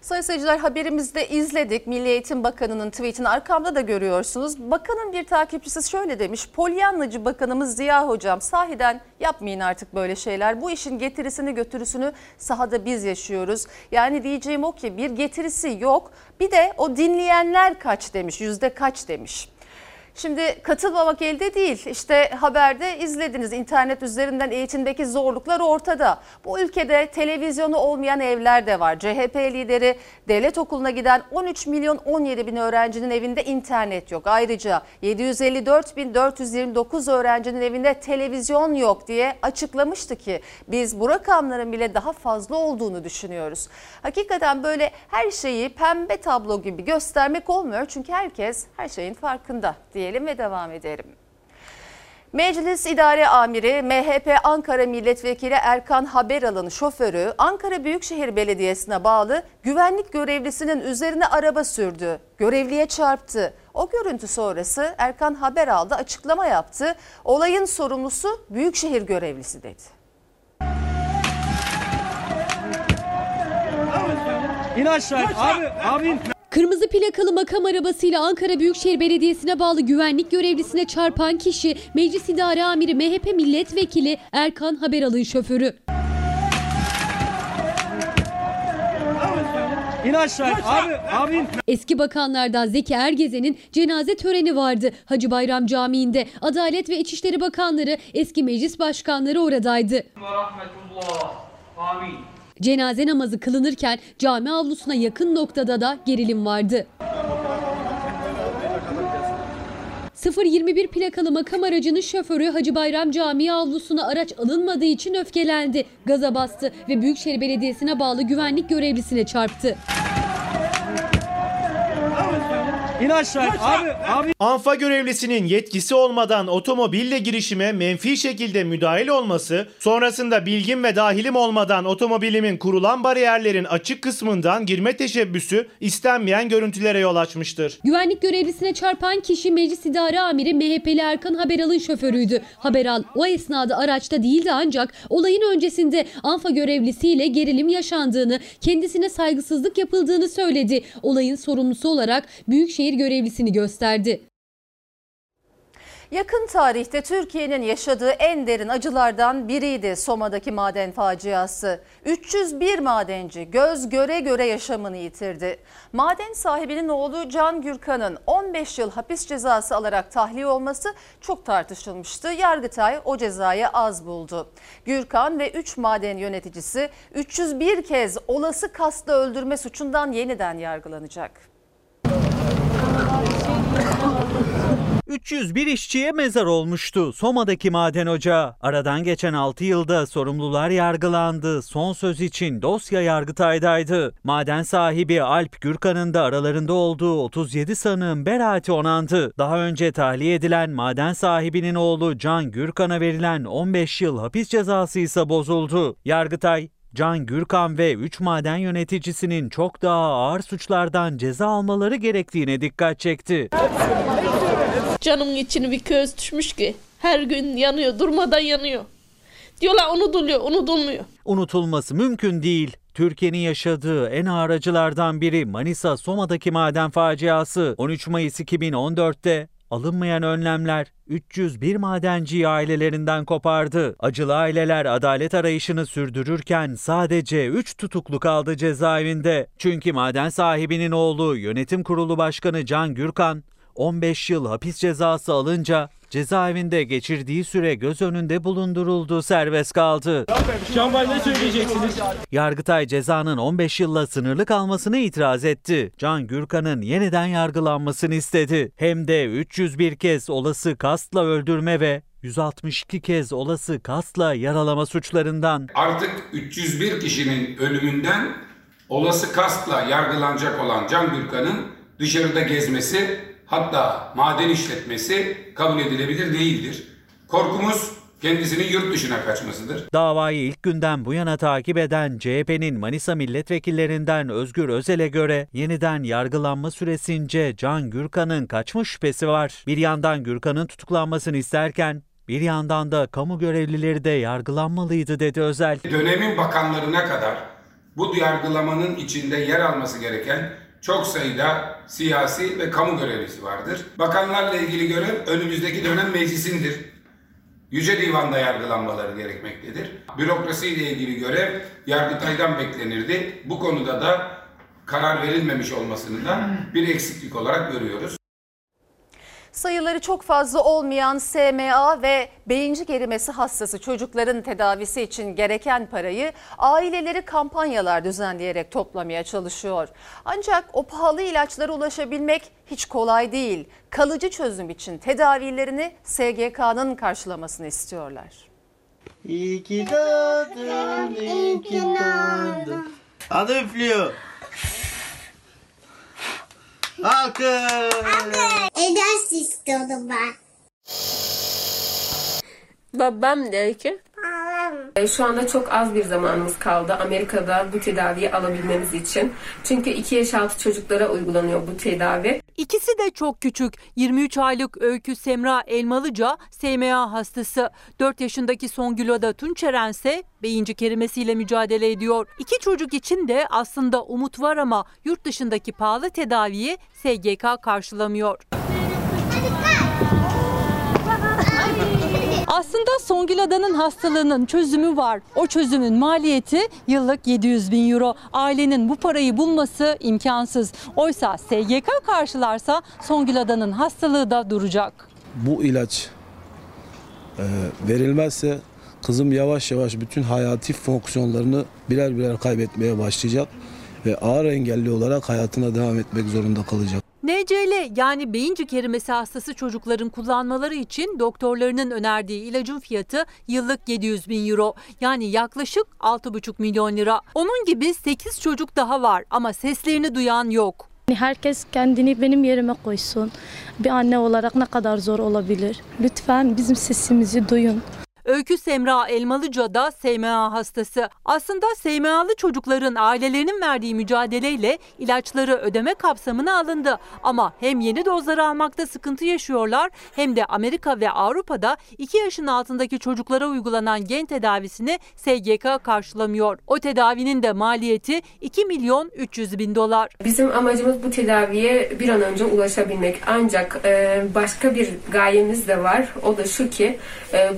Sayın seyirciler haberimizde izledik. Milli Eğitim Bakanı'nın tweetini arkamda da görüyorsunuz. Bakanın bir takipçisi şöyle demiş. Polyanlacı Bakanımız Ziya Hocam sahiden yapmayın artık böyle şeyler. Bu işin getirisini götürüsünü sahada biz yaşıyoruz. Yani diyeceğim o ki bir getirisi yok. Bir de o dinleyenler kaç demiş, yüzde kaç demiş. Şimdi katılmamak elde değil. İşte haberde izlediniz internet üzerinden eğitimdeki zorluklar ortada. Bu ülkede televizyonu olmayan evler de var. CHP lideri devlet okuluna giden 13 milyon 17 bin öğrencinin evinde internet yok. Ayrıca 754 bin 429 öğrencinin evinde televizyon yok diye açıklamıştı ki biz bu rakamların bile daha fazla olduğunu düşünüyoruz. Hakikaten böyle her şeyi pembe tablo gibi göstermek olmuyor çünkü herkes her şeyin farkında diyelim ve devam edelim. Meclis İdare Amiri MHP Ankara Milletvekili Erkan Haberal'ın şoförü Ankara Büyükşehir Belediyesi'ne bağlı güvenlik görevlisinin üzerine araba sürdü. Görevliye çarptı. O görüntü sonrası Erkan Haberal da açıklama yaptı. Olayın sorumlusu Büyükşehir görevlisi dedi. İn aşağı. Abi, abi. Kırmızı plakalı makam arabasıyla Ankara Büyükşehir Belediyesi'ne bağlı güvenlik görevlisine çarpan kişi Meclis İdare Amiri MHP Milletvekili Erkan Haberal'ın şoförü. İn aşağı. Abi, abi. Eski bakanlardan Zeki Ergezen'in cenaze töreni vardı. Hacı Bayram Camii'nde Adalet ve İçişleri Bakanları, eski meclis başkanları oradaydı. Amin. Cenaze namazı kılınırken cami avlusuna yakın noktada da gerilim vardı. 021 plakalı makam aracının şoförü Hacı Bayram Camii avlusuna araç alınmadığı için öfkelendi. Gaza bastı ve Büyükşehir Belediyesi'ne bağlı güvenlik görevlisine çarptı. İn aşağı. Abi, abi. Anfa görevlisinin yetkisi olmadan otomobille girişime menfi şekilde müdahil olması, sonrasında bilgim ve dahilim olmadan otomobilimin kurulan bariyerlerin açık kısmından girme teşebbüsü istenmeyen görüntülere yol açmıştır. Güvenlik görevlisine çarpan kişi Meclis İdare Amiri MHP'li Erkan Haberal'ın şoförüydü. Haberal o esnada araçta değildi ancak olayın öncesinde Anfa görevlisiyle gerilim yaşandığını, kendisine saygısızlık yapıldığını söyledi. Olayın sorumlusu olarak Büyükşehir görevlisini gösterdi. Yakın tarihte Türkiye'nin yaşadığı en derin acılardan biriydi Soma'daki maden faciası. 301 madenci göz göre göre yaşamını yitirdi. Maden sahibinin oğlu Can Gürkan'ın 15 yıl hapis cezası alarak tahliye olması çok tartışılmıştı. Yargıtay o cezayı az buldu. Gürkan ve 3 maden yöneticisi 301 kez olası kastla öldürme suçundan yeniden yargılanacak. 301 işçiye mezar olmuştu Soma'daki maden ocağı. Aradan geçen 6 yılda sorumlular yargılandı. Son söz için dosya Yargıtay'daydı. Maden sahibi Alp Gürkan'ın da aralarında olduğu 37 sanığın beraati onandı. Daha önce tahliye edilen maden sahibinin oğlu Can Gürkan'a verilen 15 yıl hapis cezası ise bozuldu. Yargıtay Can Gürkan ve 3 maden yöneticisinin çok daha ağır suçlardan ceza almaları gerektiğine dikkat çekti. Canımın içine bir köz düşmüş ki her gün yanıyor durmadan yanıyor. Diyorlar unutuluyor unutulmuyor. Unutulması mümkün değil. Türkiye'nin yaşadığı en ağır acılardan biri Manisa Soma'daki maden faciası. 13 Mayıs 2014'te alınmayan önlemler 301 madenciyi ailelerinden kopardı. Acılı aileler adalet arayışını sürdürürken sadece 3 tutuklu kaldı cezaevinde. Çünkü maden sahibinin oğlu Yönetim Kurulu Başkanı Can Gürkan 15 yıl hapis cezası alınca cezaevinde geçirdiği süre göz önünde bulunduruldu, serbest kaldı. Canbay ne söyleyeceksiniz? Yargıtay cezanın 15 yılla sınırlı kalmasını itiraz etti. Can Gürkan'ın yeniden yargılanmasını istedi. Hem de 301 kez olası kastla öldürme ve 162 kez olası kastla yaralama suçlarından. Artık 301 kişinin ölümünden olası kastla yargılanacak olan Can Gürkan'ın dışarıda gezmesi hatta maden işletmesi kabul edilebilir değildir. Korkumuz kendisinin yurt dışına kaçmasıdır. Davayı ilk günden bu yana takip eden CHP'nin Manisa milletvekillerinden Özgür Özel'e göre yeniden yargılanma süresince Can Gürkan'ın kaçma şüphesi var. Bir yandan Gürkan'ın tutuklanmasını isterken bir yandan da kamu görevlileri de yargılanmalıydı dedi Özel. Dönemin bakanlarına kadar bu yargılamanın içinde yer alması gereken çok sayıda siyasi ve kamu görevlisi vardır. Bakanlarla ilgili görev önümüzdeki dönem meclisindir. Yüce Divan'da yargılanmaları gerekmektedir. Bürokrasiyle ilgili görev Yargıtay'dan beklenirdi. Bu konuda da karar verilmemiş olmasını da bir eksiklik olarak görüyoruz. Sayıları çok fazla olmayan SMA ve beyincik erimesi hastası çocukların tedavisi için gereken parayı aileleri kampanyalar düzenleyerek toplamaya çalışıyor. Ancak o pahalı ilaçlara ulaşabilmek hiç kolay değil. Kalıcı çözüm için tedavilerini SGK'nın karşılamasını istiyorlar. İyi ki doğdun, iyi ki doğdun. Hadi üflüyor. Alkış. Eder istiyordum ben. Babam der ki. Şu anda çok az bir zamanımız kaldı Amerika'da bu tedaviyi alabilmemiz için. Çünkü 2 yaş altı çocuklara uygulanıyor bu tedavi. İkisi de çok küçük. 23 aylık Öykü Semra Elmalıca SMA hastası. 4 yaşındaki Songül Ada Tunçeren ise beyincik erimesiyle mücadele ediyor. İki çocuk için de aslında umut var ama yurt dışındaki pahalı tedaviyi SGK karşılamıyor. Aslında Songül Adan'ın hastalığının çözümü var. O çözümün maliyeti yıllık 700 bin euro. Ailenin bu parayı bulması imkansız. Oysa SGK karşılarsa Songül Adan'ın hastalığı da duracak. Bu ilaç e, verilmezse kızım yavaş yavaş bütün hayati fonksiyonlarını birer birer kaybetmeye başlayacak ve ağır engelli olarak hayatına devam etmek zorunda kalacak. NCL yani beyincik erimesi hastası çocukların kullanmaları için doktorlarının önerdiği ilacın fiyatı yıllık 700 bin euro. Yani yaklaşık 6,5 milyon lira. Onun gibi 8 çocuk daha var ama seslerini duyan yok. Herkes kendini benim yerime koysun. Bir anne olarak ne kadar zor olabilir? Lütfen bizim sesimizi duyun. Öykü Semra Elmalıca da SMA hastası. Aslında SMA'lı çocukların ailelerinin verdiği mücadeleyle ilaçları ödeme kapsamına alındı. Ama hem yeni dozları almakta sıkıntı yaşıyorlar hem de Amerika ve Avrupa'da 2 yaşın altındaki çocuklara uygulanan gen tedavisini SGK karşılamıyor. O tedavinin de maliyeti 2 milyon 300 bin dolar. Bizim amacımız bu tedaviye bir an önce ulaşabilmek. Ancak başka bir gayemiz de var. O da şu ki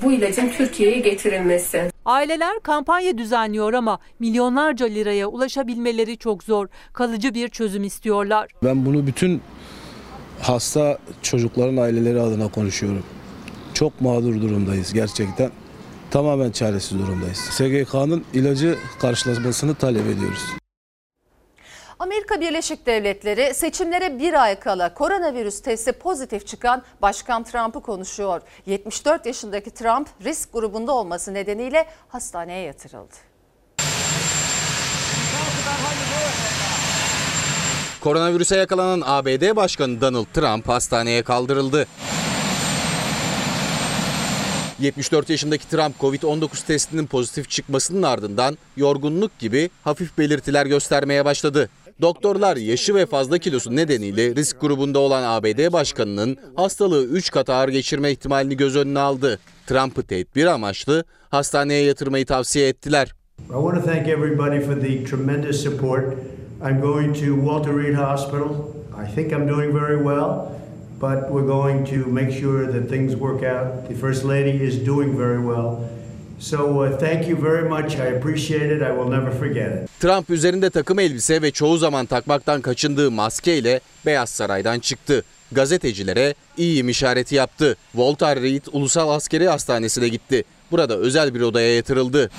bu ilacın Türkiye'ye getirilmesi. Aileler kampanya düzenliyor ama milyonlarca liraya ulaşabilmeleri çok zor. Kalıcı bir çözüm istiyorlar. Ben bunu bütün hasta çocukların aileleri adına konuşuyorum. Çok mağdur durumdayız gerçekten. Tamamen çaresiz durumdayız. SGK'nın ilacı karşılamasını talep ediyoruz. Amerika Birleşik Devletleri seçimlere bir ay kala koronavirüs testi pozitif çıkan Başkan Trump'ı konuşuyor. 74 yaşındaki Trump risk grubunda olması nedeniyle hastaneye yatırıldı. Koronavirüse yakalanan ABD Başkanı Donald Trump hastaneye kaldırıldı. 74 yaşındaki Trump Covid-19 testinin pozitif çıkmasının ardından yorgunluk gibi hafif belirtiler göstermeye başladı. Doktorlar yaşı ve fazla kilosu nedeniyle risk grubunda olan ABD başkanının hastalığı 3 kat ağır geçirme ihtimalini göz önüne aldı. Trump'ı tedbir amaçlı hastaneye yatırmayı tavsiye ettiler. I want to thank everybody for the tremendous support. I'm going to Walter Reed Hospital. I think I'm doing very well, but we're going to make sure that things work out. The First Lady is doing very well. So uh, thank you very much. I appreciate it. I will never forget it. Trump üzerinde takım elbise ve çoğu zaman takmaktan kaçındığı maskeyle Beyaz Saray'dan çıktı. Gazetecilere iyiyim işareti yaptı. Walter Reed Ulusal Askeri Hastanesi'ne gitti. Burada özel bir odaya yatırıldı.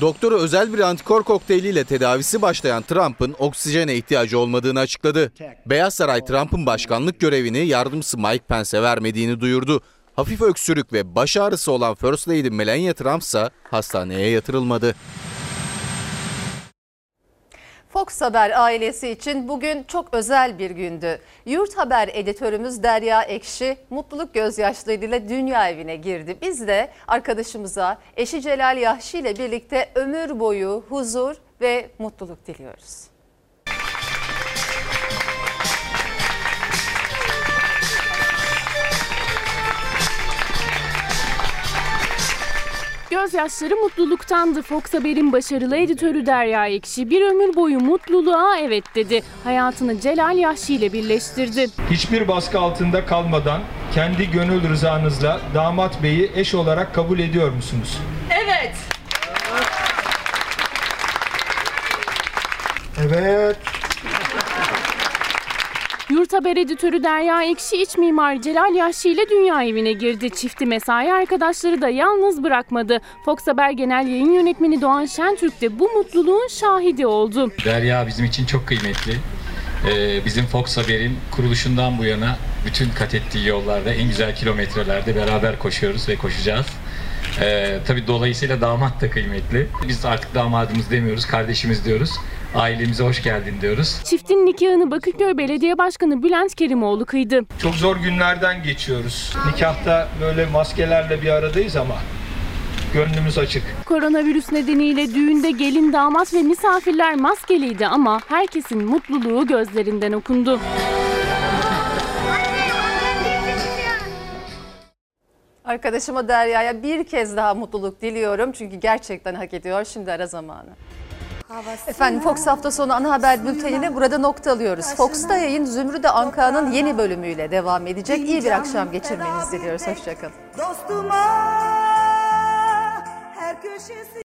Doktoru özel bir antikor kokteyliyle tedavisi başlayan Trump'ın oksijene ihtiyacı olmadığını açıkladı. Beyaz Saray Trump'ın başkanlık görevini yardımcısı Mike Pence'e vermediğini duyurdu. Hafif öksürük ve baş ağrısı olan First Lady Melania Trump ise hastaneye yatırılmadı. Fox Haber ailesi için bugün çok özel bir gündü. Yurt Haber editörümüz Derya Ekşi mutluluk gözyaşlarıyla dünya evine girdi. Biz de arkadaşımıza eşi Celal Yahşi ile birlikte ömür boyu huzur ve mutluluk diliyoruz. Gözyaşları mutluluktandı. Fox Haber'in başarılı editörü Derya Ekşi bir ömür boyu mutluluğa evet dedi. Hayatını Celal Yahşi ile birleştirdi. Hiçbir baskı altında kalmadan kendi gönül rızanızla damat beyi eş olarak kabul ediyor musunuz? Evet. Evet. Yurt Haber editörü Derya Ekşi iç mimar Celal Yahşi ile dünya evine girdi. Çifti mesai arkadaşları da yalnız bırakmadı. Fox Haber Genel Yayın Yönetmeni Doğan Şentürk de bu mutluluğun şahidi oldu. Derya bizim için çok kıymetli. Ee, bizim Fox Haber'in kuruluşundan bu yana bütün kat ettiği yollarda en güzel kilometrelerde beraber koşuyoruz ve koşacağız. Ee, tabii dolayısıyla damat da kıymetli. Biz artık damadımız demiyoruz, kardeşimiz diyoruz. Ailemize hoş geldin diyoruz. Çiftin nikahını Bakırköy Belediye Başkanı Bülent Kerimoğlu kıydı. Çok zor günlerden geçiyoruz. Nikahta böyle maskelerle bir aradayız ama gönlümüz açık. Koronavirüs nedeniyle düğünde gelin, damat ve misafirler maskeliydi ama herkesin mutluluğu gözlerinden okundu. Arkadaşıma Derya'ya bir kez daha mutluluk diliyorum çünkü gerçekten hak ediyor. Şimdi ara zamanı. Efendim Fox hafta sonu ana haber bültenine burada nokta alıyoruz. Fox'ta yayın Zümrüde Anka'nın yeni bölümüyle devam edecek. İyi bir akşam geçirmenizi diliyoruz. Hoşçakalın. Dostuma her köşesi